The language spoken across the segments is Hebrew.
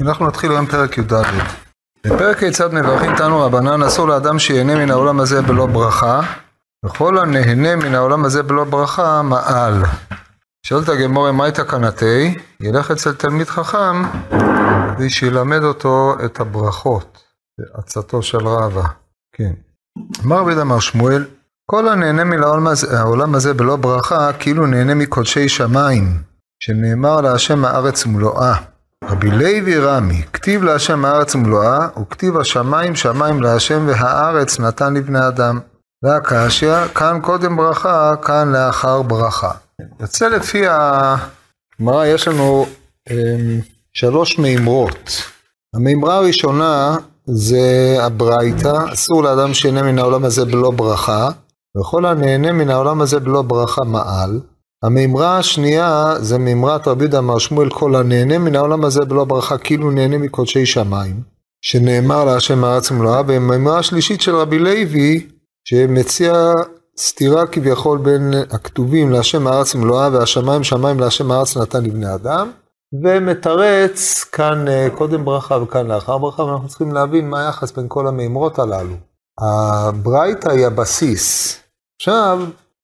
אנחנו נתחיל היום פרק י"ד. בפרק כיצד מברכים תנו רבנן אסור לאדם שיהנה מן העולם הזה בלא ברכה וכל הנהנה מן העולם הזה בלא ברכה מעל. שואלת הגמורה מה הייתה כנתי? ילך אצל תלמיד חכם כדי שילמד אותו את הברכות בעצתו של רבא. כן. אמר רבי דמר שמואל כל הנהנה מן העולם הזה בלא ברכה כאילו נהנה מקודשי שמיים שנאמר להשם הארץ מלואה רבי לוי רמי, כתיב להשם הארץ מלואה, וכתיב השמיים שמיים להשם והארץ נתן לבני אדם. והקשיא, כאן קודם ברכה, כאן לאחר ברכה. יוצא לפי הגמרא, יש לנו אמ, שלוש מימרות. המימרה הראשונה זה הברייתא, אסור לאדם שיהנה מן העולם הזה בלא ברכה, וכל הנהנה מן העולם הזה בלא ברכה מעל. המימרה השנייה זה מימרת רבי יהודה מר שמואל כל הנהנה מן העולם הזה בלא ברכה כאילו נהנה מקודשי שמיים שנאמר להשם הארץ ומלואה והמימרה השלישית של רבי לוי שמציע סתירה כביכול בין הכתובים להשם הארץ ומלואה והשמיים שמיים להשם הארץ נתן לבני אדם ומתרץ כאן אה, קודם ברכה וכאן לאחר ברכה ואנחנו צריכים להבין מה היחס בין כל המימרות הללו. הברייתא היא הבסיס. עכשיו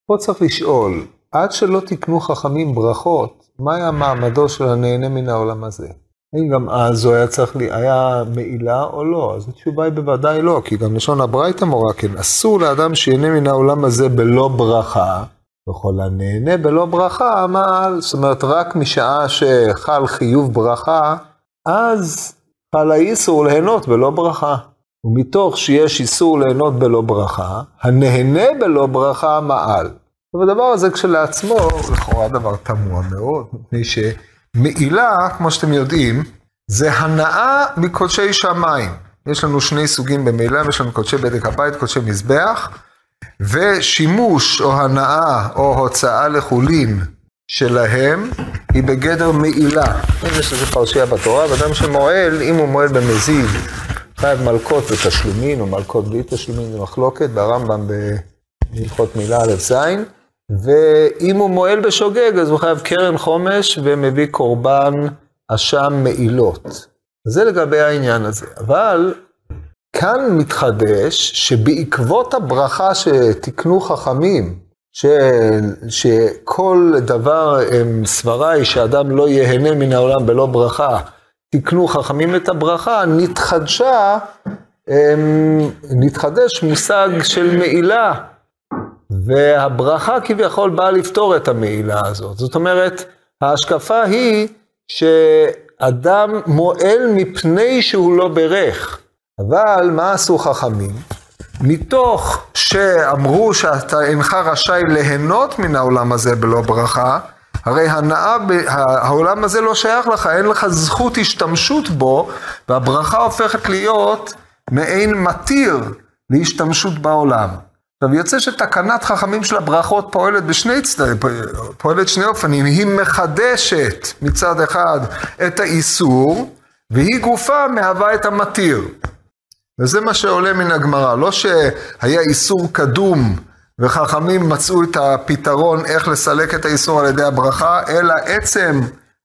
פה צריך לשאול עד שלא תקנו חכמים ברכות, מה היה מעמדו של הנהנה מן העולם הזה? האם גם אז הוא היה צריך, לי, היה מעילה או לא? אז התשובה היא בוודאי לא, כי גם לשון הברייתא מורה כן, אסור לאדם שיהנה מן העולם הזה בלא ברכה, וכל הנהנה בלא ברכה, מה, זאת אומרת, רק משעה שחל חיוב ברכה, אז חל האיסור ליהנות בלא ברכה. ומתוך שיש איסור ליהנות בלא ברכה, הנהנה בלא ברכה מעל. הדבר הזה כשלעצמו לכאורה דבר תמוה מאוד, מפני שמעילה, כמו שאתם יודעים, זה הנאה מקודשי שמיים. יש לנו שני סוגים במעילה, יש לנו קודשי בדק הבית, קודשי מזבח, ושימוש או הנאה או הוצאה לחולין שלהם היא בגדר מעילה. יש לזה פרשייה בתורה, ואדם שמועל, אם הוא מועל במזיד, חייב מלקות ותשלומין, או מלקות בלי תשלומין, זה מחלוקת, ברמב"ם בהלכות מילה א' ז'. ואם הוא מועל בשוגג, אז הוא חייב קרן חומש ומביא קורבן אשם מעילות. זה לגבי העניין הזה. אבל כאן מתחדש שבעקבות הברכה שתיקנו חכמים, ש... שכל דבר הם סברה היא שאדם לא ייהנה מן העולם בלא ברכה, תיקנו חכמים את הברכה, נתחדשה, נתחדש מושג של מעילה. והברכה כביכול באה לפתור את המעילה הזאת. זאת אומרת, ההשקפה היא שאדם מועל מפני שהוא לא ברך. אבל מה עשו חכמים? מתוך שאמרו שאתה אינך רשאי ליהנות מן העולם הזה בלא ברכה, הרי הנאה, העולם הזה לא שייך לך, אין לך זכות השתמשות בו, והברכה הופכת להיות מעין מתיר להשתמשות בעולם. עכשיו יוצא שתקנת חכמים של הברכות פועלת בשני צדדים, פועלת שני אופנים, היא מחדשת מצד אחד את האיסור, והיא גופה מהווה את המתיר. וזה מה שעולה מן הגמרא, לא שהיה איסור קדום וחכמים מצאו את הפתרון איך לסלק את האיסור על ידי הברכה, אלא עצם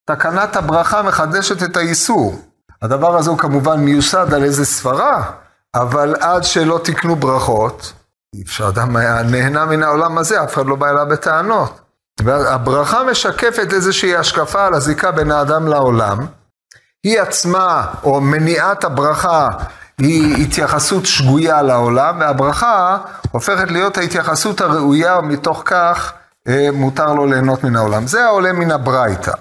תקנת הברכה מחדשת את האיסור. הדבר הזה הוא כמובן מיוסד על איזה סברה, אבל עד שלא תקנו ברכות, אי אפשר, אדם היה נהנה מן העולם הזה, אף אחד לא בא אליו בטענות. והברכה משקפת איזושהי השקפה על הזיקה בין האדם לעולם. היא עצמה, או מניעת הברכה, היא התייחסות שגויה לעולם, והברכה הופכת להיות ההתייחסות הראויה, ומתוך כך אה, מותר לו ליהנות מן העולם. זה העולה מן הברייתא.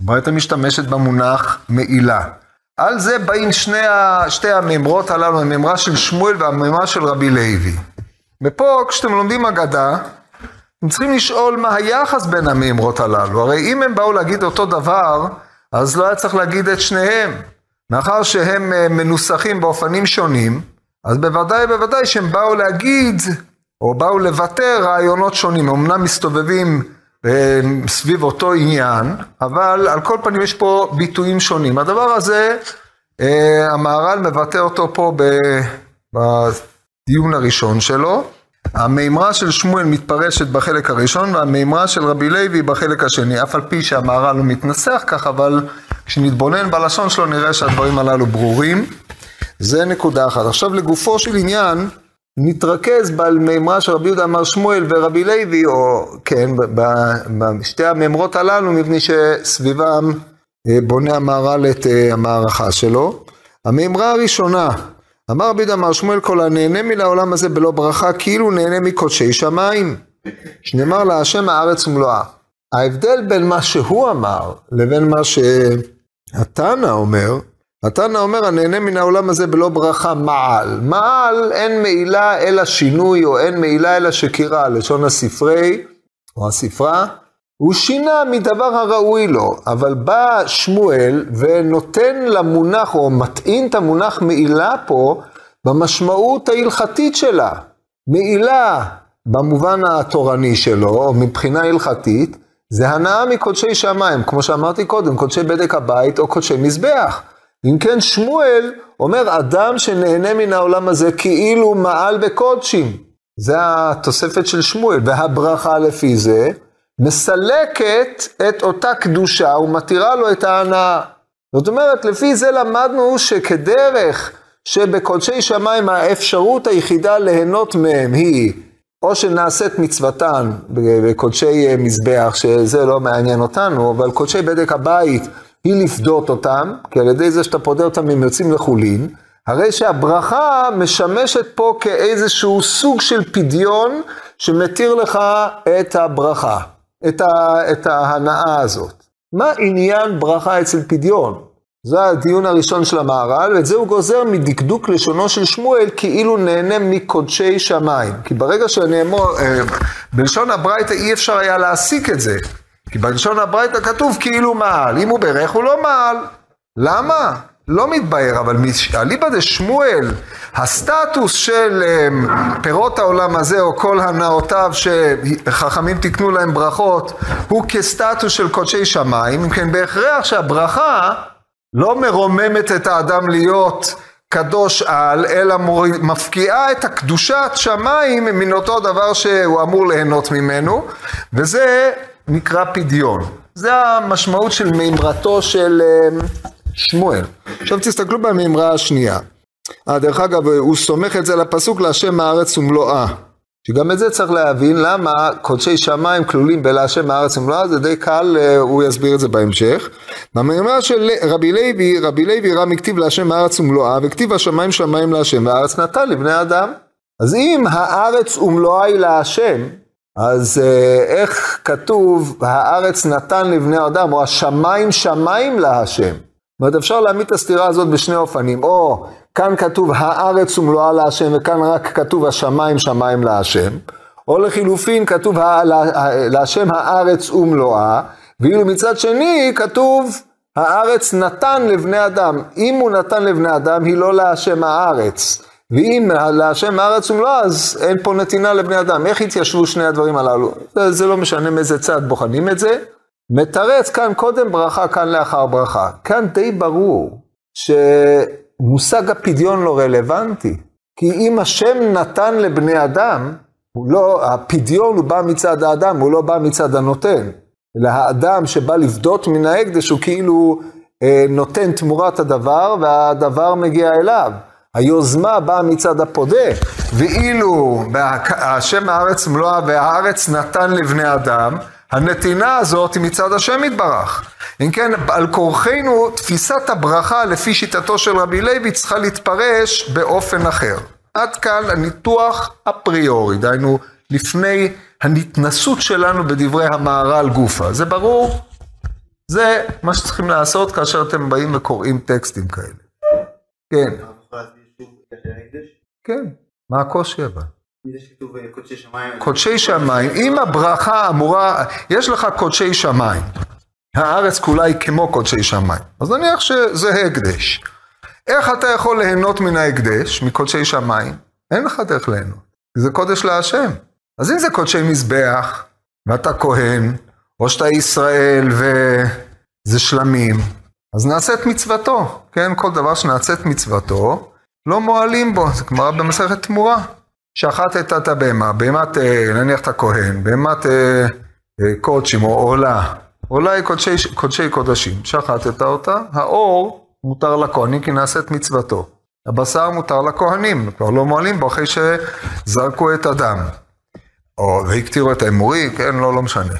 הברייתא משתמשת במונח מעילה. על זה באים שני, שתי המימרות הללו, המימרה של שמואל והמימרה של רבי לוי. ופה, כשאתם לומדים אגדה, אתם צריכים לשאול מה היחס בין המימרות הללו. הרי אם הם באו להגיד אותו דבר, אז לא היה צריך להגיד את שניהם. מאחר שהם אה, מנוסחים באופנים שונים, אז בוודאי בוודאי שהם באו להגיד, או באו לבטא רעיונות שונים. אמנם מסתובבים אה, סביב אותו עניין, אבל על כל פנים יש פה ביטויים שונים. הדבר הזה, אה, המהר"ל מבטא אותו פה ב... בדיון הראשון שלו. המימרה של שמואל מתפרשת בחלק הראשון והמימרה של רבי לוי בחלק השני, אף על פי שהמהר"ל לא מתנסח כך, אבל כשנתבונן בלשון שלו נראה שהדברים הללו ברורים. זה נקודה אחת. עכשיו לגופו של עניין, נתרכז במימרה של רבי יהודה אמר שמואל ורבי לוי, או כן, בשתי המימרות הללו, מפני שסביבם אה, בונה המהר"ל את אה, המערכה שלו. המימרה הראשונה, אמר רבי אמר שמואל כל הנהנה מן העולם הזה בלא ברכה, כאילו נהנה מקודשי שמיים. שנאמר לה השם הארץ ומלואה. ההבדל בין מה שהוא אמר לבין מה שהתנא אומר, התנא אומר הנהנה מן העולם הזה בלא ברכה מעל. מעל אין מעילה אלא שינוי או אין מעילה אלא שקירה, לשון הספרי או הספרה. הוא שינה מדבר הראוי לו, אבל בא שמואל ונותן למונח, או מטעין את המונח מעילה פה, במשמעות ההלכתית שלה. מעילה במובן התורני שלו, או מבחינה הלכתית, זה הנאה מקודשי שמיים, כמו שאמרתי קודם, קודשי בדק הבית או קודשי מזבח. אם כן, שמואל אומר, אדם שנהנה מן העולם הזה כאילו מעל בקודשים. זה התוספת של שמואל, והברכה לפי זה, מסלקת את אותה קדושה ומתירה לו את ההנאה. זאת אומרת, לפי זה למדנו שכדרך שבקודשי שמיים האפשרות היחידה ליהנות מהם היא או שנעשית מצוותן בקודשי מזבח, שזה לא מעניין אותנו, אבל קודשי בדק הבית היא לפדות אותם, כי על ידי זה שאתה פודה אותם הם יוצאים לחולין, הרי שהברכה משמשת פה כאיזשהו סוג של פדיון שמתיר לך את הברכה. את, ה, את ההנאה הזאת. מה עניין ברכה אצל פדיון? זה הדיון הראשון של המהר"ל, ואת זה הוא גוזר מדקדוק לשונו של שמואל, כאילו נהנה מקודשי שמיים. כי ברגע שנאמר, אה, בלשון הברייתא אי אפשר היה להסיק את זה. כי בלשון הברייתא כתוב כאילו מעל. אם הוא ברך הוא לא מעל. למה? לא מתבהר, אבל אליבא דשמואל, הסטטוס של אמ, פירות העולם הזה, או כל הנאותיו שחכמים תיקנו להם ברכות, הוא כסטטוס של קודשי שמיים, אם כן בהכרח שהברכה לא מרוממת את האדם להיות קדוש על, אלא מפקיעה את הקדושת שמיים מן אותו דבר שהוא אמור ליהנות ממנו, וזה נקרא פדיון. זה המשמעות של מימרתו של... שמואל. עכשיו תסתכלו במימרה השנייה. אה, דרך אגב, הוא סומך את זה לפסוק להשם הארץ ומלואה. שגם את זה צריך להבין, למה קודשי שמיים כלולים בלהשם הארץ ומלואה, זה די קל, אה, הוא יסביר את זה בהמשך. במימרה של רבי לוי, רבי לוי רם הכתיב להשם הארץ ומלואה, וכתיב השמיים שמיים להשם, והארץ נתן לבני אדם. אז אם הארץ ומלואה היא להשם, אז אה, איך כתוב הארץ נתן לבני אדם, או השמיים שמיים להשם? זאת אומרת, אפשר להעמיד את הסתירה הזאת בשני אופנים, או כאן כתוב הארץ ומלואה להשם, וכאן רק כתוב השמיים שמיים להשם, או לחילופין כתוב להשם הארץ ומלואה, ואילו מצד שני כתוב הארץ נתן לבני אדם. אם הוא נתן לבני אדם, היא לא להשם הארץ. ואם להשם הארץ ומלואה, אז אין פה נתינה לבני אדם. איך התיישבו שני הדברים הללו? זה, זה לא משנה מאיזה צד בוחנים את זה. מתרץ כאן קודם ברכה, כאן לאחר ברכה. כאן די ברור שמושג הפדיון לא רלוונטי. כי אם השם נתן לבני אדם, הוא לא, הפדיון הוא בא מצד האדם, הוא לא בא מצד הנותן. אלא האדם שבא לפדות מן ההקדש הוא כאילו אה, נותן תמורת הדבר, והדבר מגיע אליו. היוזמה באה מצד הפודה, ואילו השם הארץ מלואה והארץ נתן לבני אדם, הנתינה הזאת היא מצד השם יתברך. אם כן, על כורחנו, תפיסת הברכה לפי שיטתו של רבי לוי צריכה להתפרש באופן אחר. עד כאן הניתוח אפריורי, דהיינו לפני הנתנסות שלנו בדברי המהר"ל גופה. זה ברור? זה מה שצריכים לעשות כאשר אתם באים וקוראים טקסטים כאלה. כן. כן, מה הקושי אבל? אה, קודשי שמיים. אם הברכה אמורה, יש לך קודשי שמיים, הארץ כולה היא כמו קודשי שמיים, אז נניח שזה הקדש. איך אתה יכול ליהנות מן ההקדש, מקודשי שמיים? אין לך דרך ליהנות, זה קודש להשם. אז אם זה קודשי מזבח, ואתה כהן, או שאתה ישראל וזה שלמים, אז נעשה את מצוותו, כן? כל דבר שנעשה את מצוותו, לא מועלים בו, זה גמרא במסכת תמורה. שחטת את הבהמה, בהמת, אה, נניח את הכהן, בהמת אה, אה, קודשים או עולה, עולה היא קודשי, קודשי קודשים, שחטת אותה, האור מותר לכהנים כי נעשית מצוותו. הבשר מותר לכהנים, כבר לא מועלים בו אחרי שזרקו את הדם. או והקטירו את האמורי, כן, לא, לא משנה.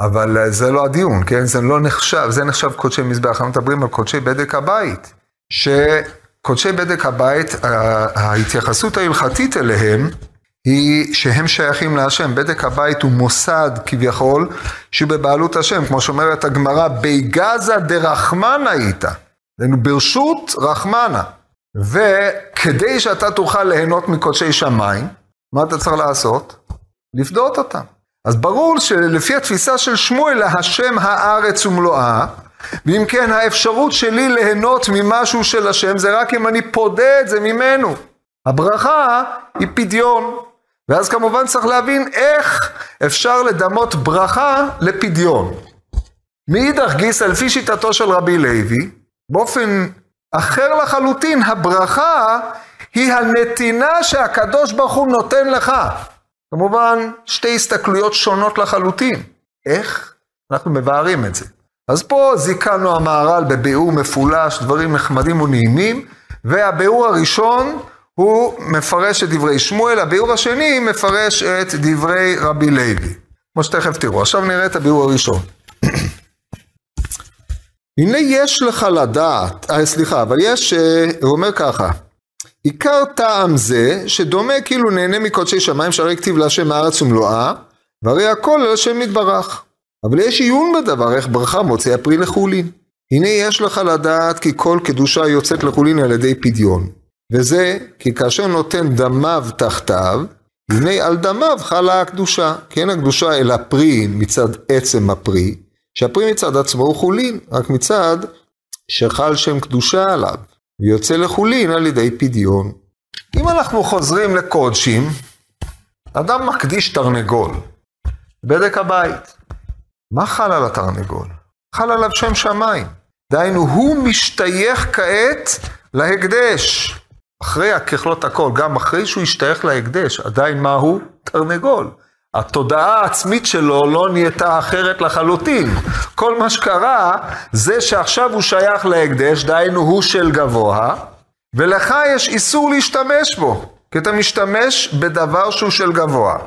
אבל זה לא הדיון, כן, זה לא נחשב, זה נחשב קודשי מזבח, אנחנו מדברים על קודשי בדק הבית. שקודשי בדק הבית, ההתייחסות ההלכתית אליהם היא שהם שייכים להשם. בדק הבית הוא מוסד כביכול שהוא בבעלות השם, כמו שאומרת הגמרא, ביגזה דרחמנה איתה. ברשות רחמנה. וכדי שאתה תוכל ליהנות מקודשי שמיים, מה אתה צריך לעשות? לפדות אותם. אז ברור שלפי התפיסה של שמואל, להשם הארץ ומלואה, ואם כן האפשרות שלי ליהנות ממשהו של השם זה רק אם אני פודה את זה ממנו. הברכה היא פדיון. ואז כמובן צריך להבין איך אפשר לדמות ברכה לפדיון. מאידך גיסא, לפי שיטתו של רבי לוי, באופן אחר לחלוטין, הברכה היא הנתינה שהקדוש ברוך הוא נותן לך. כמובן, שתי הסתכלויות שונות לחלוטין. איך? אנחנו מבארים את זה. אז פה זיכנו המהר"ל בביאור מפולש, דברים נחמדים ונעימים, והביאור הראשון הוא מפרש את דברי שמואל, הביאור השני מפרש את דברי רבי לוי. כמו שתכף תראו. עכשיו נראה את הביאור הראשון. הנה יש לך לדעת, אה סליחה, אבל יש, אה, הוא אומר ככה, עיקר טעם זה, שדומה כאילו נהנה מקודשי שמיים, שהרי כתיב להשם הארץ ומלואה, והרי הכל על השם יתברך. אבל יש עיון בדבר, איך ברכה מוצא הפרי לחולין. הנה יש לך לדעת כי כל קדושה יוצאת לחולין על ידי פדיון. וזה כי כאשר נותן דמיו תחתיו, הנה על דמיו חלה הקדושה. כי אין הקדושה אלא פרי מצד עצם הפרי, שהפרי מצד עצמו הוא חולין, רק מצד שחל שם קדושה עליו, ויוצא לחולין על ידי פדיון. אם אנחנו חוזרים לקודשים, אדם מקדיש תרנגול, בדק הבית. מה חל על התרנגול? חל עליו שם שמיים. דהיינו, הוא משתייך כעת להקדש. אחרי ככלות הכל, גם אחרי שהוא השתייך להקדש, עדיין מה הוא? תרנגול. התודעה העצמית שלו לא נהייתה אחרת לחלוטין. כל מה שקרה זה שעכשיו הוא שייך להקדש, דהיינו הוא של גבוה, ולך יש איסור להשתמש בו, כי אתה משתמש בדבר שהוא של גבוה.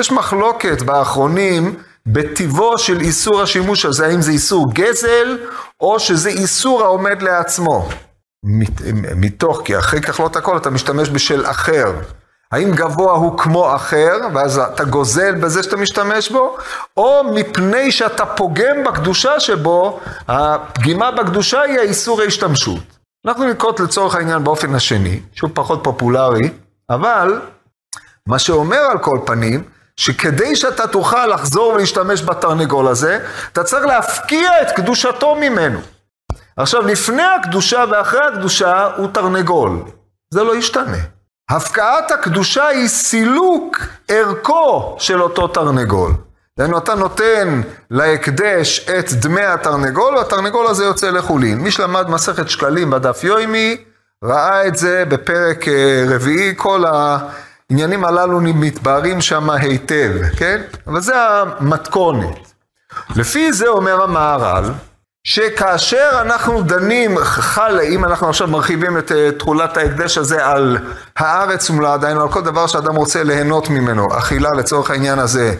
יש מחלוקת באחרונים בטיבו של איסור השימוש הזה, האם זה איסור גזל, או שזה איסור העומד לעצמו. מתוך, כי אחרי ככלות הכל אתה משתמש בשל אחר. האם גבוה הוא כמו אחר, ואז אתה גוזל בזה שאתה משתמש בו, או מפני שאתה פוגם בקדושה שבו, הפגימה בקדושה היא האיסור ההשתמשות. אנחנו נקרוט לצורך העניין באופן השני, שהוא פחות פופולרי, אבל מה שאומר על כל פנים, שכדי שאתה תוכל לחזור ולהשתמש בתרנגול הזה, אתה צריך להפקיע את קדושתו ממנו. עכשיו, לפני הקדושה ואחרי הקדושה הוא תרנגול. זה לא ישתנה. הפקעת הקדושה היא סילוק ערכו של אותו תרנגול. דהיינו, אתה נותן להקדש את דמי התרנגול, והתרנגול הזה יוצא לחולין. מי שלמד מסכת שקלים בדף יוימי, ראה את זה בפרק אה, רביעי, כל העניינים הללו מתבהרים שם היטב, כן? אבל זה המתכונת. לפי זה אומר המהר"ל, שכאשר אנחנו דנים, חל, אם אנחנו עכשיו מרחיבים את אה, תכולת ההקדש הזה על הארץ ומלאה, דהיינו על כל דבר שאדם רוצה ליהנות ממנו, אכילה לצורך העניין הזה,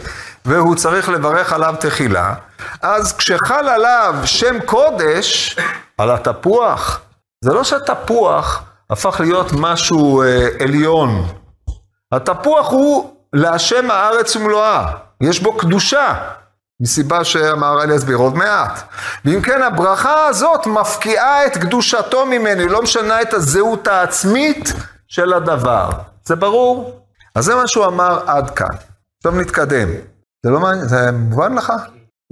והוא צריך לברך עליו תחילה, אז כשחל עליו שם קודש, על התפוח, זה לא שהתפוח הפך להיות משהו אה, עליון. התפוח הוא להשם הארץ ומלואה, יש בו קדושה. מסיבה שהמהר"ל יסביר עוד מעט. ואם כן, הברכה הזאת מפקיעה את קדושתו ממני, לא משנה את הזהות העצמית של הדבר. זה ברור? אז זה מה שהוא אמר עד כאן. עכשיו נתקדם. זה לא מעניין, זה מובן לך?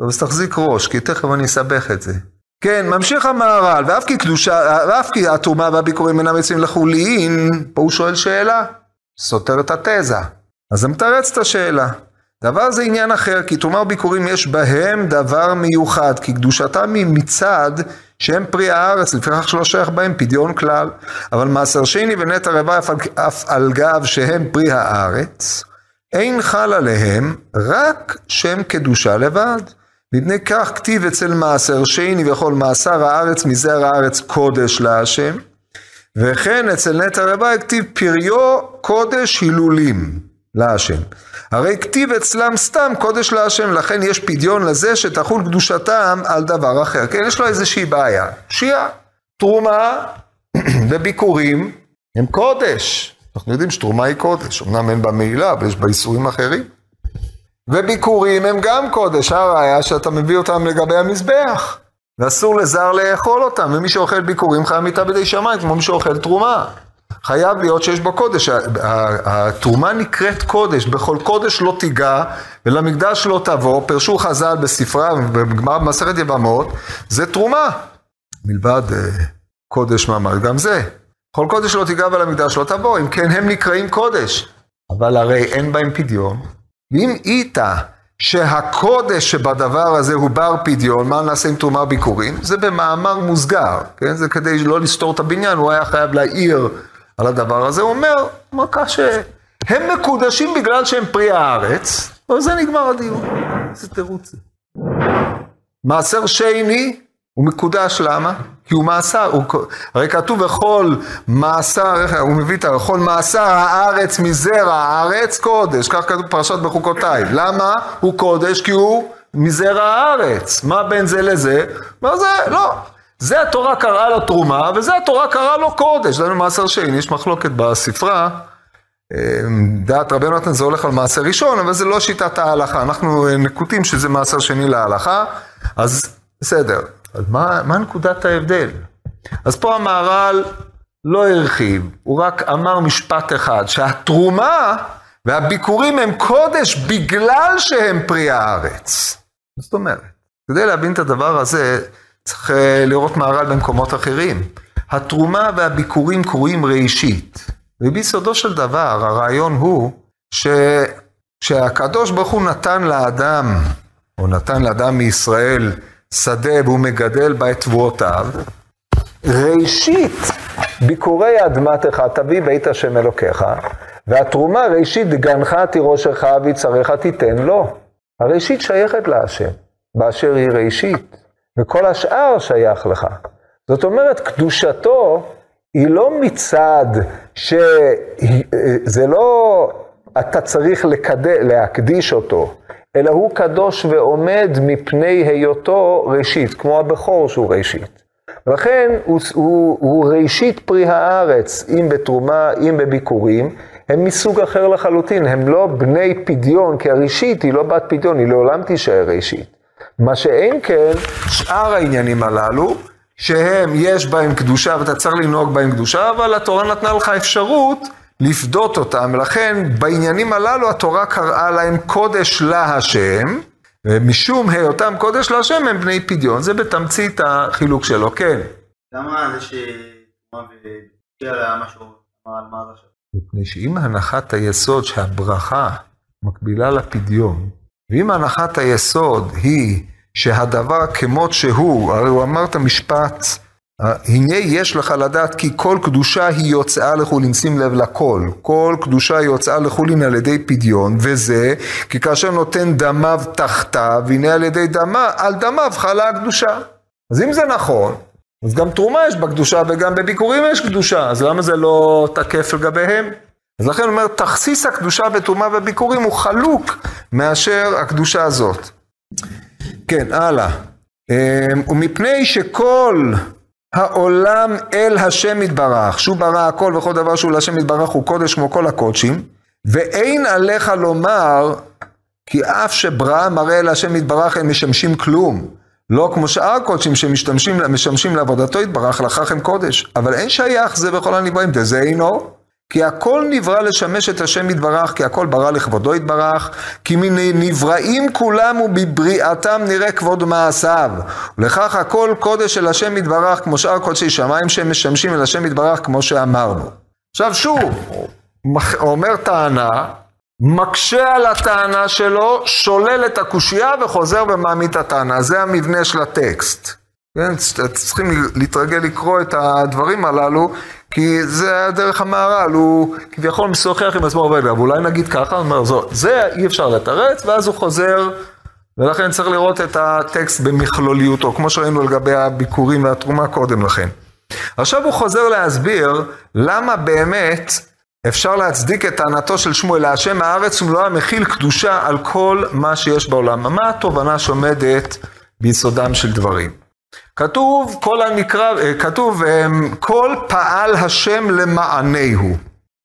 אז תחזיק ראש, כי תכף אני אסבך את זה. כן, ממשיך המהר"ל, ואף כי קדושה, ואף כי התרומה והביקורים אינם יוצאים לחולין, פה הוא שואל שאלה, סותר את התזה. אז זה מתרץ את השאלה. דבר זה עניין אחר, כי תרומה וביקורים יש בהם דבר מיוחד, כי קדושתם היא מצד שהם פרי הארץ, לפיכך שלא שייך בהם פדיון כלל. אבל מעשר שני ונטע רבע אף, אף על גב שהם פרי הארץ, אין חל עליהם רק שם קדושה לבד. מפני כך כתיב אצל מעשר שני וכל מעשר הארץ מזרע הארץ קודש להשם, וכן אצל נטע רבע כתיב פריו קודש הילולים להשם. הרי כתיב אצלם סתם קודש להשם, לכן יש פדיון לזה שתחול קדושתם על דבר אחר. כן, יש לו איזושהי בעיה. שיעה, תרומה וביקורים הם קודש. אנחנו יודעים שתרומה היא קודש, אמנם אין בה מעילה, אבל יש בה איסורים אחרים. וביקורים הם גם קודש, הראיה שאתה מביא אותם לגבי המזבח. ואסור לזר לאכול אותם, ומי שאוכל ביקורים חייב מיתה בידי שמיים, כמו מי שאוכל תרומה. חייב להיות שיש בו קודש. התרומה נקראת קודש, בכל קודש לא תיגע ולמקדש לא תבוא, פרשו חז"ל בספרה בגמר במסכת יבמות, זה תרומה. מלבד uh, קודש מאמר, גם זה. כל קודש לא תיגע ולמקדש לא תבוא, אם כן הם נקראים קודש. אבל הרי אין בהם פדיון. ואם איתה שהקודש שבדבר הזה הוא בר פדיון, מה נעשה עם תרומה ביקורים? זה במאמר מוסגר, כן? זה כדי לא לסתור את הבניין, הוא היה חייב להעיר על הדבר הזה, הוא אומר, מכה שהם מקודשים בגלל שהם פרי הארץ, ובזה נגמר הדיון. איזה תירוץ זה. מעשר שני הוא מקודש, למה? כי הוא מאסר, הוא, הרי כתוב וכל מאסר, הוא מביא את וכל מאסר הארץ מזרע הארץ קודש, כך כתוב פרשת בחוקותיי. למה הוא קודש? כי הוא מזרע הארץ. מה בין זה לזה? מה זה? לא. זה התורה קראה לו תרומה, וזה התורה קראה לו קודש. זה מעשר שני, יש מחלוקת בספרה. אמ, דעת רבי נתן זה הולך על מעשר ראשון, אבל זה לא שיטת ההלכה. אנחנו נקוטים שזה מעשר שני להלכה, אז בסדר. אז מה, מה נקודת ההבדל? אז פה המהר"ל לא הרחיב, הוא רק אמר משפט אחד, שהתרומה והביקורים הם קודש בגלל שהם פרי הארץ. זאת אומרת, כדי להבין את הדבר הזה, צריך אה, לראות מהר"ל במקומות אחרים. התרומה והביקורים קרויים ראשית. וביסודו של דבר, הרעיון הוא ש... שהקדוש ברוך הוא נתן לאדם, או נתן לאדם מישראל, שדה והוא מגדל בה את תבואותיו, ראשית ביקורי אדמתך תביא בית השם אלוקיך, והתרומה ראשית גנך תירושך ויצריך תיתן לו. הראשית שייכת להשם, באשר היא ראשית, וכל השאר שייך לך. זאת אומרת, קדושתו היא לא מצד שזה לא אתה צריך לקד... להקדיש אותו, אלא הוא קדוש ועומד מפני היותו ראשית, כמו הבכור שהוא ראשית. ולכן הוא, הוא, הוא ראשית פרי הארץ, אם בתרומה, אם בביקורים, הם מסוג אחר לחלוטין, הם לא בני פדיון, כי הראשית היא לא בת פדיון, היא לעולם תישאר ראשית. מה שאין כן, שאר העניינים הללו, שהם, יש בהם קדושה ואתה צריך לנהוג בהם קדושה, אבל התורה נתנה לך אפשרות לפדות אותם, ולכן בעניינים הללו התורה קראה להם קודש להשם, ומשום היותם קודש להשם הם בני פדיון, זה בתמצית החילוק שלו, כן. למה זה עכשיו? מפני שאם הנחת היסוד שהברכה מקבילה לפדיון, ואם הנחת היסוד היא שהדבר כמות שהוא, הרי הוא אמר את המשפט הנה יש לך לדעת כי כל קדושה היא יוצאה לחולין, שים לב לכל, כל קדושה היא יוצאה לחולין על ידי פדיון, וזה כי כאשר נותן דמיו תחתיו, הנה על ידי דמה, על דמיו חלה הקדושה. אז אם זה נכון, אז גם תרומה יש בקדושה וגם בביקורים יש קדושה, אז למה זה לא תקף לגביהם? אז לכן אומר, תכסיס הקדושה בתרומה וביקורים הוא חלוק מאשר הקדושה הזאת. כן, הלאה. אמ, ומפני שכל העולם אל השם יתברך, שהוא ברא הכל וכל דבר שהוא להשם יתברך הוא קודש כמו כל הקודשים, ואין עליך לומר כי אף שברא מראה אל השם יתברך הם משמשים כלום. לא כמו שאר קודשים שמשמשים לעבודתו יתברך, לכך הם קודש. אבל אין שייך זה בכל הנבראים, דזה אינו. כי הכל נברא לשמש את השם יתברך, כי הכל ברא לכבודו יתברך, כי מן נבראים כולם ובבריאתם נראה כבוד מעשיו. ולכך הכל קודש של השם יתברך, כמו שאר קודשי שמיים שהם משמשים אל השם יתברך, כמו שאמרנו. עכשיו שוב, אומר טענה, מקשה על הטענה שלו, שולל את הקושייה וחוזר ומעמיד את הטענה. זה המבנה של הטקסט. כן, צריכים להתרגל לקרוא את הדברים הללו, כי זה דרך המהר"ל, הוא כביכול משוחח עם עצמו הרבה, אבל אולי נגיד ככה, אומר, זה אי אפשר לתרץ, ואז הוא חוזר, ולכן צריך לראות את הטקסט במכלוליותו, כמו שראינו לגבי הביקורים והתרומה קודם לכן. עכשיו הוא חוזר להסביר למה באמת אפשר להצדיק את טענתו של שמואל, להשם הארץ ומלואה מכיל קדושה על כל מה שיש בעולם. מה התובנה שעומדת ביסודם של דברים? כתוב כל הנקרא, אה, כתוב כל פעל השם למענהו.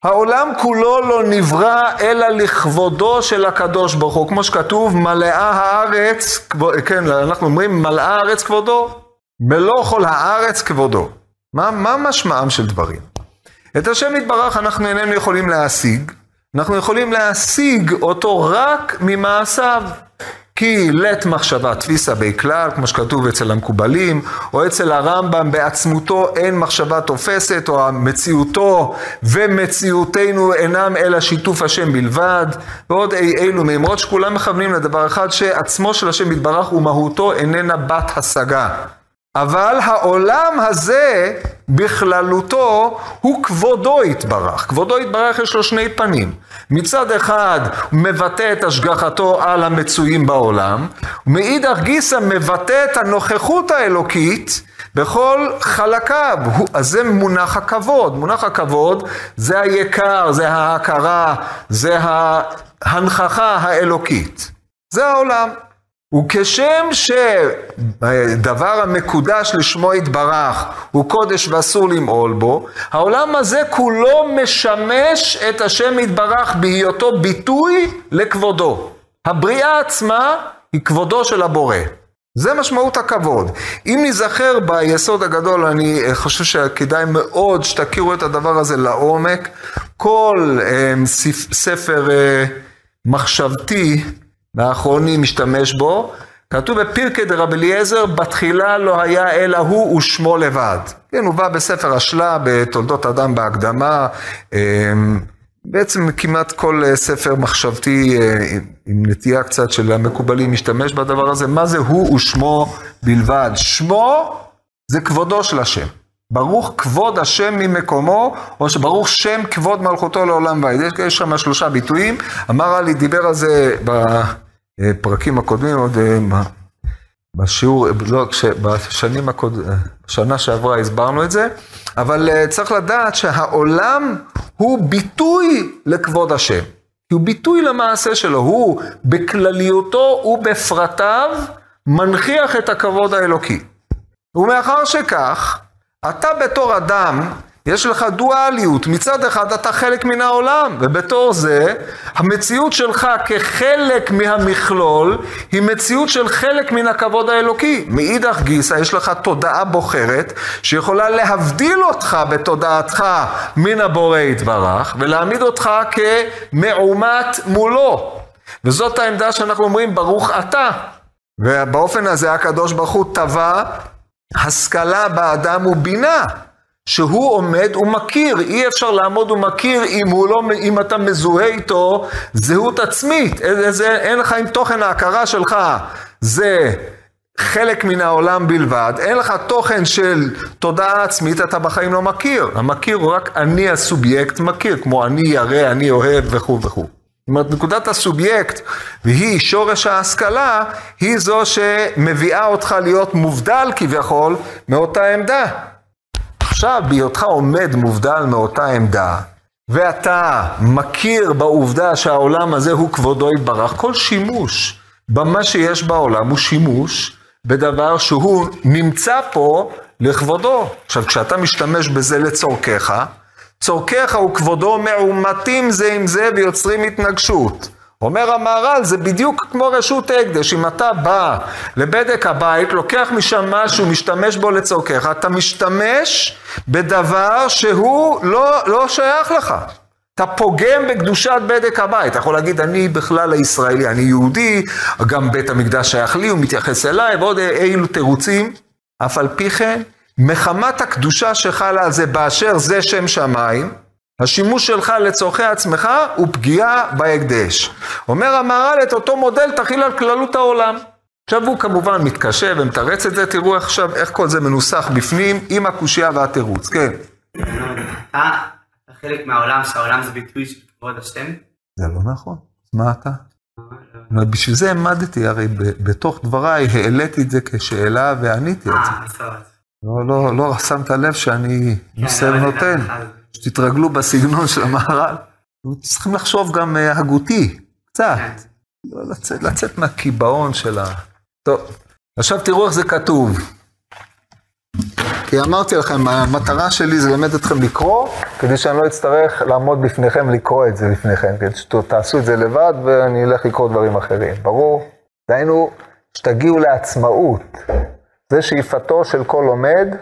העולם כולו לא נברא אלא לכבודו של הקדוש ברוך הוא, כמו שכתוב מלאה הארץ, כן, אנחנו אומרים מלאה הארץ כבודו, מלוא כל הארץ כבודו. מה, מה משמעם של דברים? את השם יתברך אנחנו איננו יכולים להשיג, אנחנו יכולים להשיג אותו רק ממעשיו. כי לית מחשבה תפיסה בי כלל, כמו שכתוב אצל המקובלים, או אצל הרמב"ם בעצמותו אין מחשבה תופסת, או המציאותו ומציאותנו אינם אלא שיתוף השם בלבד, ועוד אי אילו מימרות שכולם מכוונים לדבר אחד, שעצמו של השם יתברך ומהותו איננה בת השגה. אבל העולם הזה בכללותו הוא כבודו יתברך. כבודו יתברך יש לו שני פנים. מצד אחד הוא מבטא את השגחתו על המצויים בעולם, ומאידך גיסא מבטא את הנוכחות האלוקית בכל חלקיו. אז זה מונח הכבוד. מונח הכבוד זה היקר, זה ההכרה, זה ההנכחה האלוקית. זה העולם. וכשם שדבר המקודש לשמו יתברך הוא קודש ואסור למעול בו, העולם הזה כולו משמש את השם יתברך בהיותו ביטוי לכבודו. הבריאה עצמה היא כבודו של הבורא. זה משמעות הכבוד. אם ניזכר ביסוד הגדול, אני חושב שכדאי מאוד שתכירו את הדבר הזה לעומק. כל אה, ספר אה, מחשבתי והאחרונים משתמש בו, כתוב בפרקי דרב אליעזר, בתחילה לא היה אלא הוא ושמו לבד. כן, הוא בא בספר השלה, בתולדות אדם בהקדמה, אמ, בעצם כמעט כל ספר מחשבתי אה, עם נטייה קצת של המקובלים משתמש בדבר הזה, מה זה הוא ושמו בלבד? שמו זה כבודו של השם. ברוך כבוד השם ממקומו, או שברוך שם כבוד מלכותו לעולם ועד. יש שם שלושה ביטויים, אמר עלי, דיבר על זה בפרקים הקודמים, עוד אה, בשיעור, לא, בשנים הקודמות, בשנה שעברה הסברנו את זה, אבל אה, צריך לדעת שהעולם הוא ביטוי לכבוד השם. הוא ביטוי למעשה שלו, הוא בכלליותו ובפרטיו מנכיח את הכבוד האלוקי. ומאחר שכך, אתה בתור אדם, יש לך דואליות, מצד אחד אתה חלק מן העולם, ובתור זה, המציאות שלך כחלק מהמכלול, היא מציאות של חלק מן הכבוד האלוקי. מאידך גיסא יש לך תודעה בוחרת, שיכולה להבדיל אותך בתודעתך מן הבורא יתברך, ולהעמיד אותך כמעומת מולו. וזאת העמדה שאנחנו אומרים, ברוך אתה. ובאופן הזה הקדוש ברוך הוא טבע השכלה באדם הוא בינה, שהוא עומד ומכיר, אי אפשר לעמוד ומכיר אם, לא, אם אתה מזוהה איתו זהות עצמית, זה, אין לך עם תוכן ההכרה שלך, זה חלק מן העולם בלבד, אין לך תוכן של תודעה עצמית, אתה בחיים לא מכיר. המכיר הוא רק אני הסובייקט מכיר, כמו אני ירא, אני אוהב וכו' וכו'. זאת אומרת, נקודת הסובייקט, והיא שורש ההשכלה, היא זו שמביאה אותך להיות מובדל כביכול מאותה עמדה. עכשיו, בהיותך עומד מובדל מאותה עמדה, ואתה מכיר בעובדה שהעולם הזה הוא כבודו יתברך, כל שימוש במה שיש בעולם הוא שימוש בדבר שהוא נמצא פה לכבודו. עכשיו, כשאתה משתמש בזה לצורכך, צורכיך וכבודו מעומתים זה עם זה ויוצרים התנגשות. אומר המהר"ל, זה בדיוק כמו רשות הקדש, אם אתה בא לבדק הבית, לוקח משם משהו, משתמש בו לצורכיך, אתה משתמש בדבר שהוא לא, לא שייך לך. אתה פוגם בקדושת בדק הבית. אתה יכול להגיד, אני בכלל הישראלי, אני יהודי, גם בית המקדש שייך לי, הוא מתייחס אליי, ועוד אילו תירוצים. אף על פי כן, מחמת הקדושה שחלה על זה באשר זה שם שמיים, השימוש שלך לצורכי עצמך הוא פגיעה בהקדש. אומר המהר"ל, את אותו מודל תכיל על כללות העולם. עכשיו הוא כמובן מתקשה ומתרץ את זה, תראו עכשיו איך כל זה מנוסח בפנים עם הקושייה והתירוץ, כן. אתה חלק מהעולם, שהעולם זה ביטוי של כבוד השם? זה לא נכון. מה אתה? בשביל זה העמדתי, הרי בתוך דבריי העליתי את זה כשאלה ועניתי את זה. לא, לא, לא שמת לב שאני נושא ונותן, שתתרגלו בסגנון של המהר"ל. צריכים לחשוב גם אה, הגותי, קצת. לא לצאת, לצאת מהקיבעון של ה... טוב, עכשיו תראו איך זה כתוב. כי אמרתי לכם, המטרה שלי זה ללמד אתכם לקרוא, כדי שאני לא אצטרך לעמוד בפניכם ולקרוא את זה לפניכם, כדי שתעשו את זה לבד ואני אלך לקרוא דברים אחרים, ברור? דהיינו, שתגיעו לעצמאות. זה שאיפתו של כל לומד,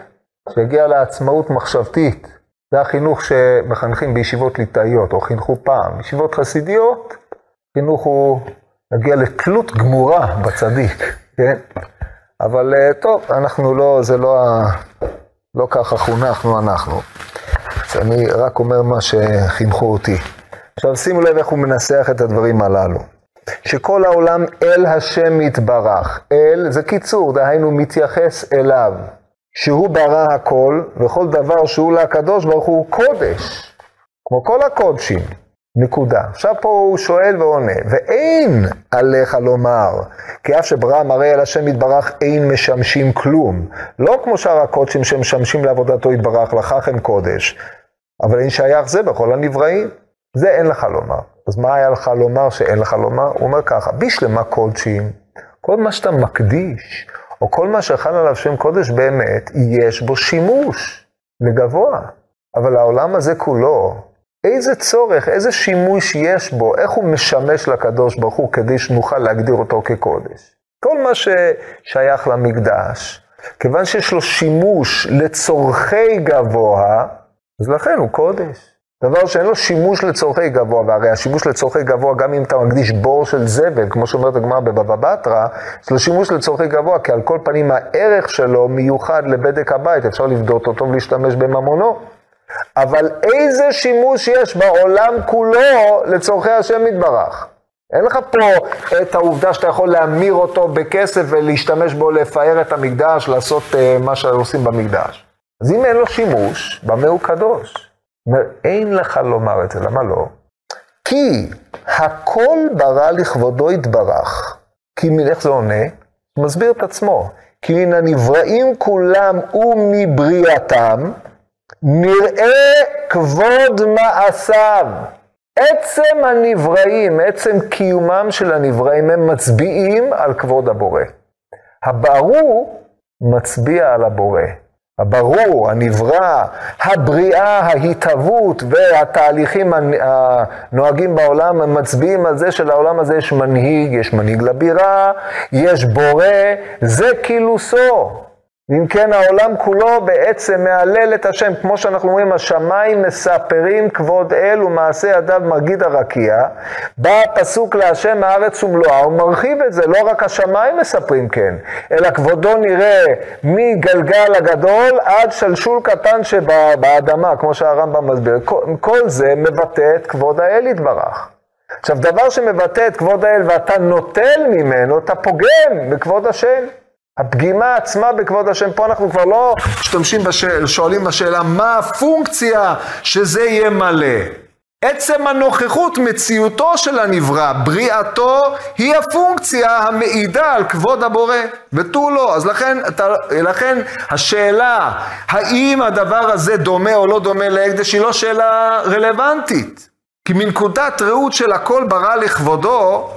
שיגיע לעצמאות מחשבתית. זה החינוך שמחנכים בישיבות ליטאיות, או חינכו פעם. ישיבות חסידיות, חינוך הוא להגיע לתלות גמורה בצדיק, כן? אבל אה, טוב, אנחנו לא, זה לא, לא ככה חונכנו אנחנו. אז אני רק אומר מה שחינכו אותי. עכשיו שימו לב איך הוא מנסח את הדברים הללו. שכל העולם אל השם יתברך. אל זה קיצור, דהיינו מתייחס אליו. שהוא ברא הכל, וכל דבר שהוא לקדוש ברוך הוא קודש. כמו כל הקודשים. נקודה. עכשיו פה הוא שואל ועונה, ואין עליך לומר, כי אף שברא מראה אל השם יתברך אין משמשים כלום. לא כמו שאר הקודשים שמשמשים לעבודתו יתברך, לכך הם קודש. אבל אין שייך זה בכל הנבראים. זה אין לך לומר. אז מה היה לך לומר שאין לך לומר? הוא אומר ככה, בשלמה קודשים, כל מה שאתה מקדיש, או כל מה שחל עליו שם קודש באמת, יש בו שימוש לגבוה. אבל העולם הזה כולו, איזה צורך, איזה שימוש יש בו, איך הוא משמש לקדוש ברוך הוא כדי שנוכל להגדיר אותו כקודש. כל מה ששייך למקדש, כיוון שיש לו שימוש לצורכי גבוה, אז לכן הוא קודש. דבר שאין לו שימוש לצורכי גבוה, והרי השימוש לצורכי גבוה, גם אם אתה מקדיש בור של זבל, כמו שאומרת הגמרא בבבא בתרא, יש לו שימוש לצורכי גבוה, כי על כל פנים הערך שלו מיוחד לבדק הבית, אפשר לבדות אותו ולהשתמש בממונו. אבל איזה שימוש יש בעולם כולו לצורכי השם יתברך? אין לך פה את העובדה שאתה יכול להמיר אותו בכסף ולהשתמש בו לפאר את המקדש, לעשות uh, מה שעושים במקדש. אז אם אין לו שימוש, במה הוא קדוש? אומר, אין לך לומר את זה, למה לא? כי הכל ברא לכבודו יתברך. כי איך זה עונה? הוא מסביר את עצמו. כי מן הנבראים כולם ומבריאתם, נראה כבוד מעשיו. עצם הנבראים, עצם קיומם של הנבראים, הם מצביעים על כבוד הבורא. הברור מצביע על הבורא. הברור, הנברא, הבריאה, ההתהוות והתהליכים הנוהגים בעולם, מצביעים על זה שלעולם הזה יש מנהיג, יש מנהיג לבירה, יש בורא, זה קילוסו. אם כן העולם כולו בעצם מהלל את השם, כמו שאנחנו אומרים, השמיים מספרים כבוד אל ומעשה ידיו מגיד הרקיע, בא הפסוק להשם הארץ ומלואה, הוא מרחיב את זה, לא רק השמיים מספרים כן, אלא כבודו נראה מגלגל הגדול עד שלשול קטן שבאדמה, כמו שהרמב"ם מסביר. כל, כל זה מבטא את כבוד האל יתברך. עכשיו, דבר שמבטא את כבוד האל ואתה נוטל ממנו, אתה פוגם בכבוד השם. הפגימה עצמה בכבוד השם, פה אנחנו כבר לא משתמשים, בשאל, שואלים בשאלה מה הפונקציה שזה יהיה מלא. עצם הנוכחות, מציאותו של הנברא, בריאתו, היא הפונקציה המעידה על כבוד הבורא, ותו לא. אז לכן, לכן השאלה, האם הדבר הזה דומה או לא דומה להקדש, היא לא שאלה רלוונטית. כי מנקודת ראות של הכל ברא לכבודו,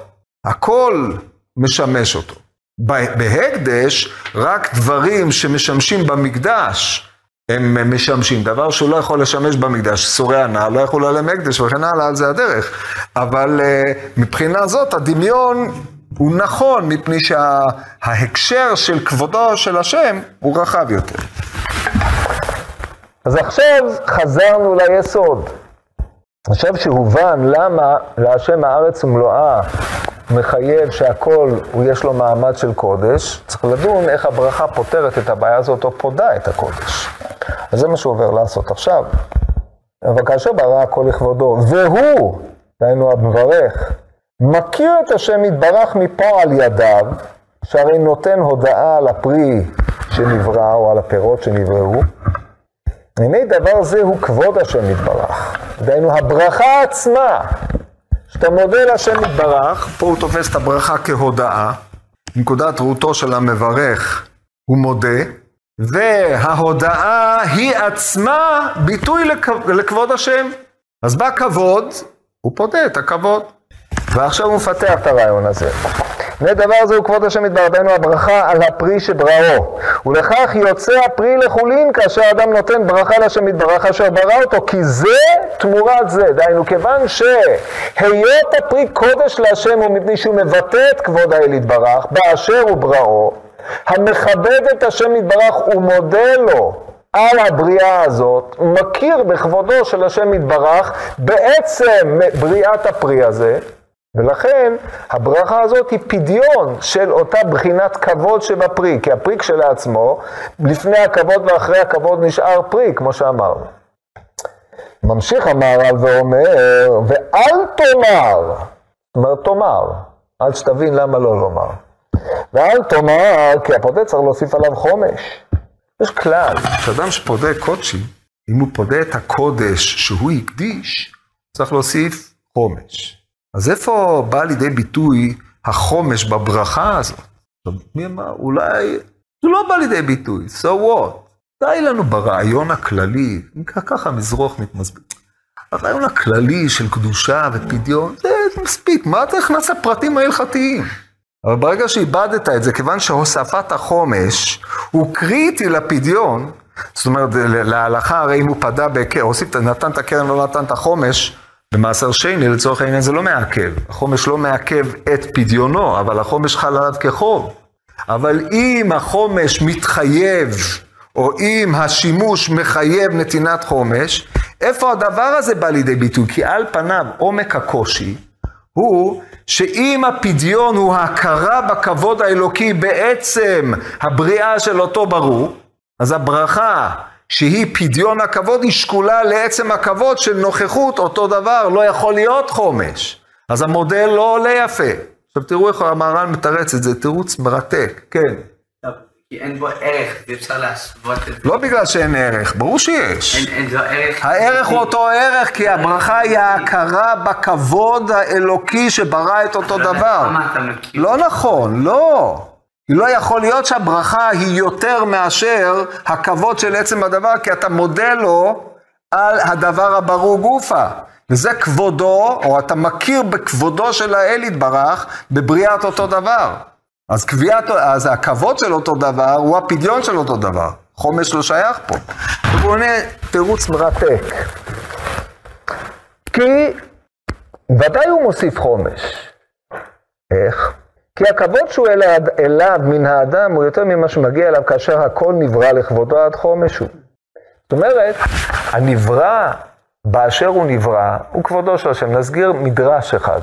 הכל משמש אותו. בהקדש, רק דברים שמשמשים במקדש הם משמשים. דבר שהוא לא יכול לשמש במקדש, סורי הנעל לא יכול עליהם הקדש וכן הלאה, על זה הדרך. אבל uh, מבחינה זאת, הדמיון הוא נכון, מפני שההקשר שה, של כבודו של השם הוא רחב יותר. אז עכשיו חזרנו ליסוד. עכשיו שהובן למה להשם הארץ ומלואה מחייב שהכל, הוא יש לו מעמד של קודש, צריך לדון איך הברכה פותרת את הבעיה הזאת או פודה את הקודש. אז זה מה שהוא עובר לעשות עכשיו. אבל כאשר ברא הכל לכבודו, והוא, דהיינו המברך, מכיר את השם יתברך מפועל ידיו, שהרי נותן הודעה על הפרי שנברא או על הפירות שנבראו. הנה דבר זה הוא כבוד השם יתברך. דהיינו, הברכה עצמה, שאתה מודה להשם יתברך, פה הוא תופס את הברכה כהודאה, נקודת ראותו של המברך הוא מודה, וההודאה היא עצמה ביטוי לכבוד השם. אז בא כבוד, הוא פודה את הכבוד. ועכשיו הוא מפתח את הרעיון הזה. ודבר זה הוא כבוד השם יתברדנו הברכה על הפרי שבראו. ולכך יוצא הפרי לחולין כאשר האדם נותן ברכה לשם יתברך אשר ברא אותו, כי זה תמורת זה. דהיינו, כיוון שהיות הפרי קודש להשם ומפני שהוא מבטא את כבוד האל יתברך באשר הוא בראו, המכבד את השם יתברך ומודה לו על הבריאה הזאת, מכיר בכבודו של השם יתברך בעצם בריאת הפרי הזה, ולכן הברכה הזאת היא פדיון של אותה בחינת כבוד שבפרי, כי הפרי כשלעצמו, לפני הכבוד ואחרי הכבוד נשאר פרי, כמו שאמרנו. ממשיך המהר"ל ואומר, ואל תאמר, זאת אומרת תאמר, עד שתבין למה לא לומר. ואל תאמר, כי הפודה צריך להוסיף עליו חומש. יש כלל, שאדם שפודה קודשי, אם הוא פודה את הקודש שהוא הקדיש, צריך להוסיף חומש. אז איפה בא לידי ביטוי החומש בברכה הזאת? מי אמר? אולי זה לא בא לידי ביטוי, so what? די לנו ברעיון הכללי, ככה מזרוח מתמסביר. הרעיון הכללי של קדושה ופדיון, זה מספיק, מה אתה נכנס לפרטים ההלכתיים? אבל ברגע שאיבדת את זה, כיוון שהוספת החומש הוא קריטי לפדיון, זאת אומרת, להלכה, הרי אם הוא פדה, הוסיף, נתן את הקרן, לא נתן את החומש, במעשר שני, לצורך העניין, זה לא מעכב. החומש לא מעכב את פדיונו, אבל החומש חל עליו כחוב. אבל אם החומש מתחייב, או אם השימוש מחייב נתינת חומש, איפה הדבר הזה בא לידי ביטוי? כי על פניו עומק הקושי הוא שאם הפדיון הוא ההכרה בכבוד האלוקי בעצם הבריאה של אותו ברור, אז הברכה שהיא פדיון הכבוד, היא שקולה לעצם הכבוד של נוכחות אותו דבר, לא יכול להיות חומש. אז המודל לא עולה יפה. עכשיו תראו איך המהר"ל מתרץ את זה, תירוץ מרתק, כן. כי אין בו ערך, ואי אפשר להשוות את זה. לא בגלל שאין ערך, ברור שיש. אין, אין לו ערך. הערך הוא אותו ערך, כי הברכה היא ההכרה בכבוד האלוקי שברא את אותו דבר. לא נכון, לא. לא יכול להיות שהברכה היא יותר מאשר הכבוד של עצם הדבר, כי אתה מודה לו על הדבר הברור גופה. וזה כבודו, או אתה מכיר בכבודו של האל יתברך, בבריאת אותו דבר. אז, קביעת, אז הכבוד של אותו דבר הוא הפדיון של אותו דבר. חומש לא שייך פה. הוא עונה תירוץ מרתק. כי ודאי הוא מוסיף חומש. איך? כי הכבוד שהוא אליו, אליו מן האדם הוא יותר ממה שמגיע אליו כאשר הכל נברא לכבודו עד חומש הוא. זאת אומרת, הנברא באשר הוא נברא הוא כבודו של השם. נסגיר מדרש אחד.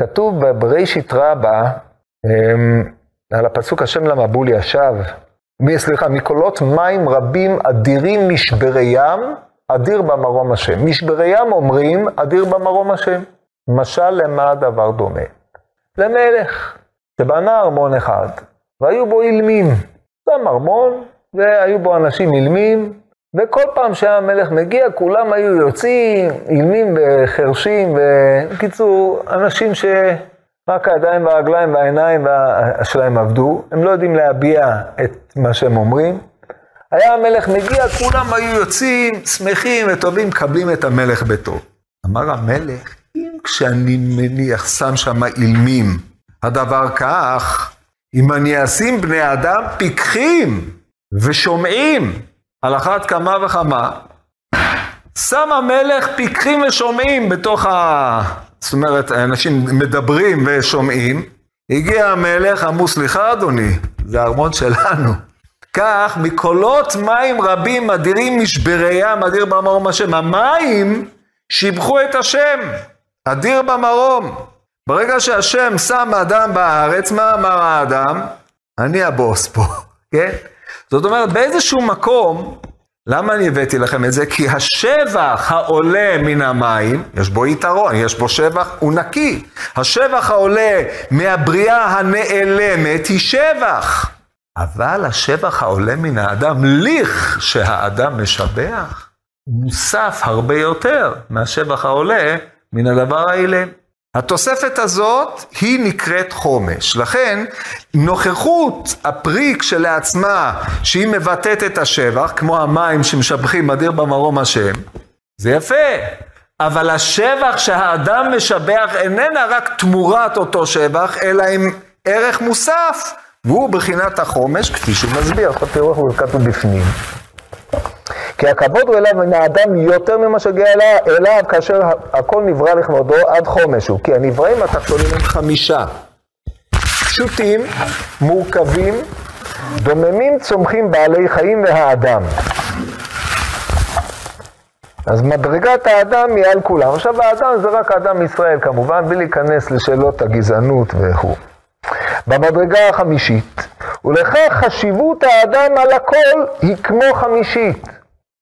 כתוב בבראשית רבה אמ, על הפסוק השם למבול ישב, סליחה, מקולות מים רבים אדירים משברי ים, אדיר במרום השם. משברי ים אומרים, אדיר במרום השם. משל למה הדבר דומה? למלך. שבנה ארמון אחד, והיו בו אילמים. שם ארמון, והיו בו אנשים אילמים, וכל פעם שהיה המלך מגיע, כולם היו יוצאים, אילמים וחרשים, ובקיצור, אנשים שרק הידיים והרגליים והעיניים שלהם עבדו, הם לא יודעים להביע את מה שהם אומרים. היה המלך מגיע, כולם היו יוצאים, שמחים וטובים, מקבלים את המלך בטוב. אמר המלך, אם כשאני מניח, שם שם אילמים, הדבר כך, אם אני אשים בני אדם פיקחים ושומעים על אחת כמה וכמה, שם המלך פיקחים ושומעים בתוך ה... זאת אומרת, אנשים מדברים ושומעים, הגיע המלך, אמרו, סליחה אדוני, זה הארמון שלנו. כך, מקולות מים רבים אדירים משברי ים, אדיר במרום השם. המים שיבחו את השם, אדיר במרום. ברגע שהשם שם אדם בארץ, מה אמר האדם? אני הבוס פה, כן? זאת אומרת, באיזשהו מקום, למה אני הבאתי לכם את זה? כי השבח העולה מן המים, יש בו יתרון, יש בו שבח, הוא נקי. השבח העולה מהבריאה הנעלמת היא שבח. אבל השבח העולה מן האדם, ליך שהאדם משבח, מוסף הרבה יותר מהשבח העולה מן הדבר האילם. התוספת הזאת היא נקראת חומש. לכן, נוכחות הפרי כשלעצמה, שהיא מבטאת את השבח, כמו המים שמשבחים, אדיר במרום השם, זה יפה. אבל השבח שהאדם משבח איננה רק תמורת אותו שבח, אלא עם ערך מוסף, והוא בחינת החומש, כפי שהוא מסביר. עכשיו תראו איך הוא כתוב בפנים. כי הכבוד הוא אליו מן האדם יותר ממה שהגיע אליו כאשר הכל נברא לכבודו עד חומש הוא. כי הנבראים התחתונים הם חמישה. פשוטים, מורכבים, דוממים, צומחים בעלי חיים והאדם. אז מדרגת האדם היא על כולם. עכשיו האדם זה רק האדם מישראל כמובן, בלי להיכנס לשאלות הגזענות וכו'. במדרגה החמישית, ולכך חשיבות האדם על הכל היא כמו חמישית.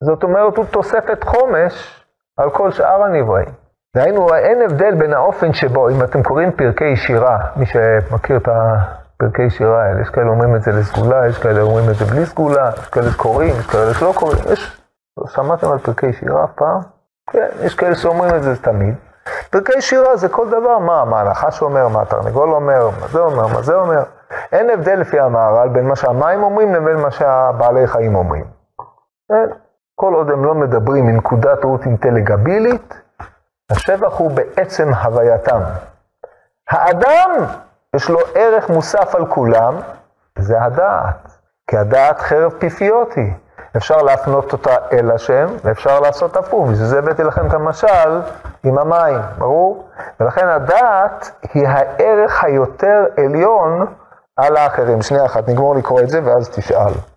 זאת אומרת, הוא תוספת חומש על כל שאר הנבראים. דהיינו, אין הבדל בין האופן שבו, אם אתם קוראים פרקי שירה, מי שמכיר את הפרקי שירה האלה, יש כאלה אומרים את זה לסגולה, יש כאלה אומרים את זה בלי סגולה, יש כאלה שקוראים, יש כאלה שלא קוראים, יש... שמעתם על פרקי שירה פעם? כן, יש כאלה שאומרים את זה תמיד. פרקי שירה זה כל דבר, מה, מה הנחש אומר, מה התרנגול אומר, מה זה אומר, מה זה אומר. אין הבדל לפי המהר"ל בין מה שהמים אומרים לבין מה שהבעלי חיים אומרים. אין. כל עוד הם לא מדברים מנקודת ראות אינטליגבילית, השבח הוא בעצם הווייתם. האדם, יש לו ערך מוסף על כולם, זה הדעת. כי הדעת חרב פיפיות היא. אפשר להפנות אותה אל השם, ואפשר לעשות הפוך. בשביל זה הבאתי לכם את המשל עם המים, ברור? ולכן הדעת היא הערך היותר עליון על האחרים. שנייה אחת, נגמור לקרוא את זה ואז תשאל.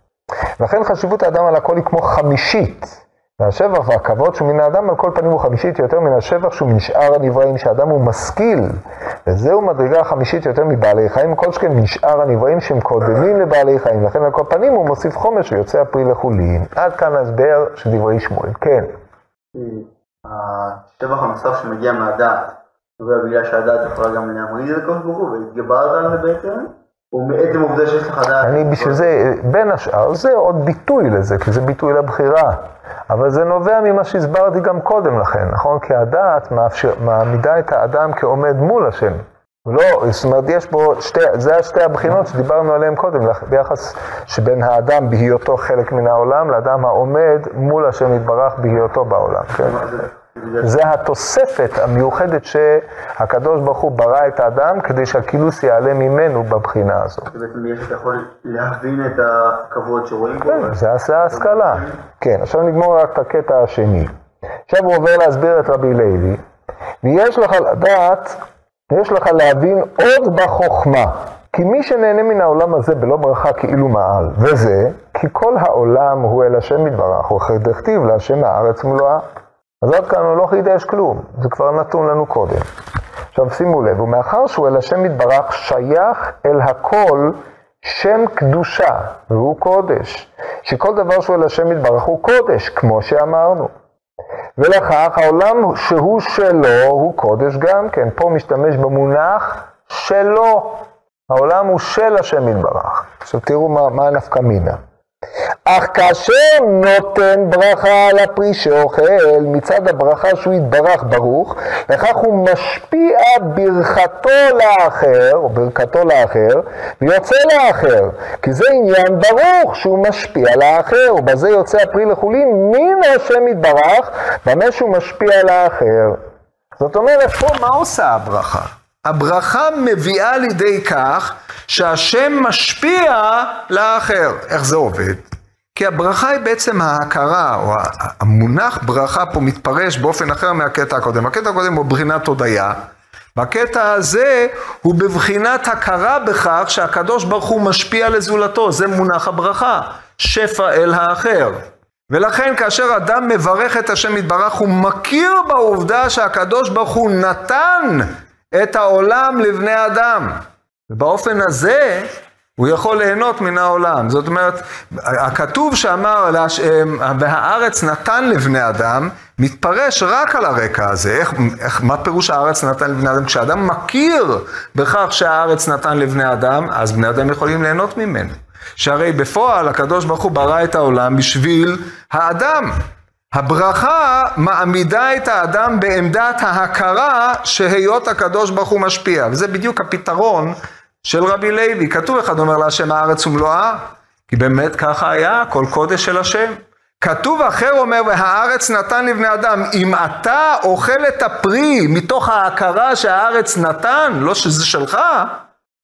לכן חשיבות האדם על הכל היא כמו חמישית. והשבח והכבוד שהוא מן האדם על כל פנים הוא חמישית יותר מן השבח שהוא מן שאר הנבראים, שהאדם הוא משכיל. וזהו מדרגה החמישית יותר מבעלי חיים, כל שכן מן שאר הנבראים שהם קודמים לבעלי חיים. לכן על כל פנים הוא מוסיף חומש ויוצא הפרי לחולין. עד כאן ההסבר של דברי שמואל. כן. השבח הנוסף שמגיע מהדעת, נובע בגלל שהדעת יכולה גם להמריד את הקדוש ברוך הוא והתגברת על זה בעצם? ומעצם העובדה שיש לך דעת. אני בשביל זה, בין השאר, זה עוד ביטוי לזה, כי זה ביטוי לבחירה. אבל זה נובע ממה שהסברתי גם קודם לכן, נכון? כי הדעת מאפשר, מעמידה את האדם כעומד מול השם. לא, זאת אומרת, יש בו שתי, זה השתי הבחינות שדיברנו עליהן קודם, ביחס שבין האדם בהיותו חלק מן העולם, לאדם העומד מול השם יתברך בהיותו בעולם, כן? זה התוספת המיוחדת שהקדוש ברוך הוא ברא את האדם כדי שהכינוס יעלה ממנו בבחינה הזאת. בעצם יש, יכול להבין את הכבוד שרואים פה. כן, זה ההשכלה. כן, עכשיו נגמור רק את הקטע השני. עכשיו הוא עובר להסביר את רבי לוי, ויש לך לדעת, יש לך להבין עוד בחוכמה. כי מי שנהנה מן העולם הזה בלא ברכה כאילו מעל, וזה, כי כל העולם הוא אל השם יתברך, הוא אחרי דכתיב להשם הארץ מלואה. אז עד כאן הוא לא חידש כלום, זה כבר נתון לנו קודם. עכשיו שימו לב, ומאחר שהוא אל השם יתברך שייך אל הכל שם קדושה, והוא קודש. שכל דבר שהוא אל השם יתברך הוא קודש, כמו שאמרנו. ולכך העולם שהוא שלו הוא קודש גם כן. פה משתמש במונח שלו. העולם הוא של השם יתברך. עכשיו תראו מה, מה הנפקא מינה. אך כאשר נותן ברכה על הפרי שאוכל, מצד הברכה שהוא יתברך ברוך, לכך הוא משפיע ברכתו לאחר, או ברכתו לאחר, ויוצא לאחר. כי זה עניין ברוך שהוא משפיע לאחר, ובזה יוצא הפרי לחולין מן השם יתברך, במה שהוא משפיע לאחר. זאת אומרת, פה מה עושה הברכה? הברכה מביאה לידי כך שהשם משפיע לאחר. איך זה עובד? כי הברכה היא בעצם ההכרה, או המונח ברכה פה מתפרש באופן אחר מהקטע הקודם. הקטע הקודם הוא בבחינת הודיה, והקטע הזה הוא בבחינת הכרה בכך שהקדוש ברוך הוא משפיע לזולתו, זה מונח הברכה, שפע אל האחר. ולכן כאשר אדם מברך את השם יתברך, הוא מכיר בעובדה שהקדוש ברוך הוא נתן את העולם לבני אדם. ובאופן הזה, הוא יכול ליהנות מן העולם. זאת אומרת, הכתוב שאמר, והארץ נתן לבני אדם, מתפרש רק על הרקע הזה. איך, איך, מה פירוש הארץ נתן לבני אדם? כשאדם מכיר בכך שהארץ נתן לבני אדם, אז בני אדם יכולים ליהנות ממנו. שהרי בפועל הקדוש ברוך הוא ברא את העולם בשביל האדם. הברכה מעמידה את האדם בעמדת ההכרה שהיות הקדוש ברוך הוא משפיע, וזה בדיוק הפתרון של רבי לוי. כתוב אחד אומר להשם הארץ ומלואה, כי באמת ככה היה, כל קודש של השם. כתוב אחר אומר, והארץ נתן לבני אדם, אם אתה אוכל את הפרי מתוך ההכרה שהארץ נתן, לא שזה שלך,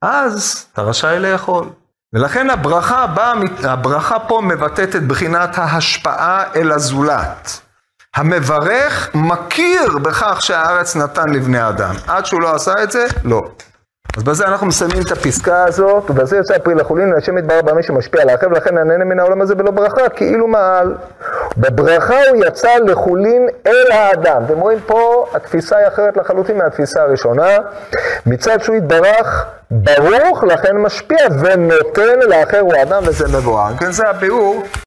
אז אתה רשאי לאכול. ולכן הברכה, באה, הברכה פה מבטאת את בחינת ההשפעה אל הזולת. המברך מכיר בכך שהארץ נתן לבני אדם. עד שהוא לא עשה את זה, לא. אז בזה אנחנו מסיימים את הפסקה הזאת, ובזה יוצא הפרי לחולין, והשם יתברר במה שמשפיע על האחר, ולכן הנהנה מן העולם הזה בלא ברכה, כאילו מעל. בברכה הוא יצא לחולין אל האדם. אתם רואים פה, התפיסה היא אחרת לחלוטין מהתפיסה הראשונה. מצד שהוא יתברך ברוך, לכן משפיע, ונותן לאחר הוא האדם, וזה מבואר. כן, זה הביאור.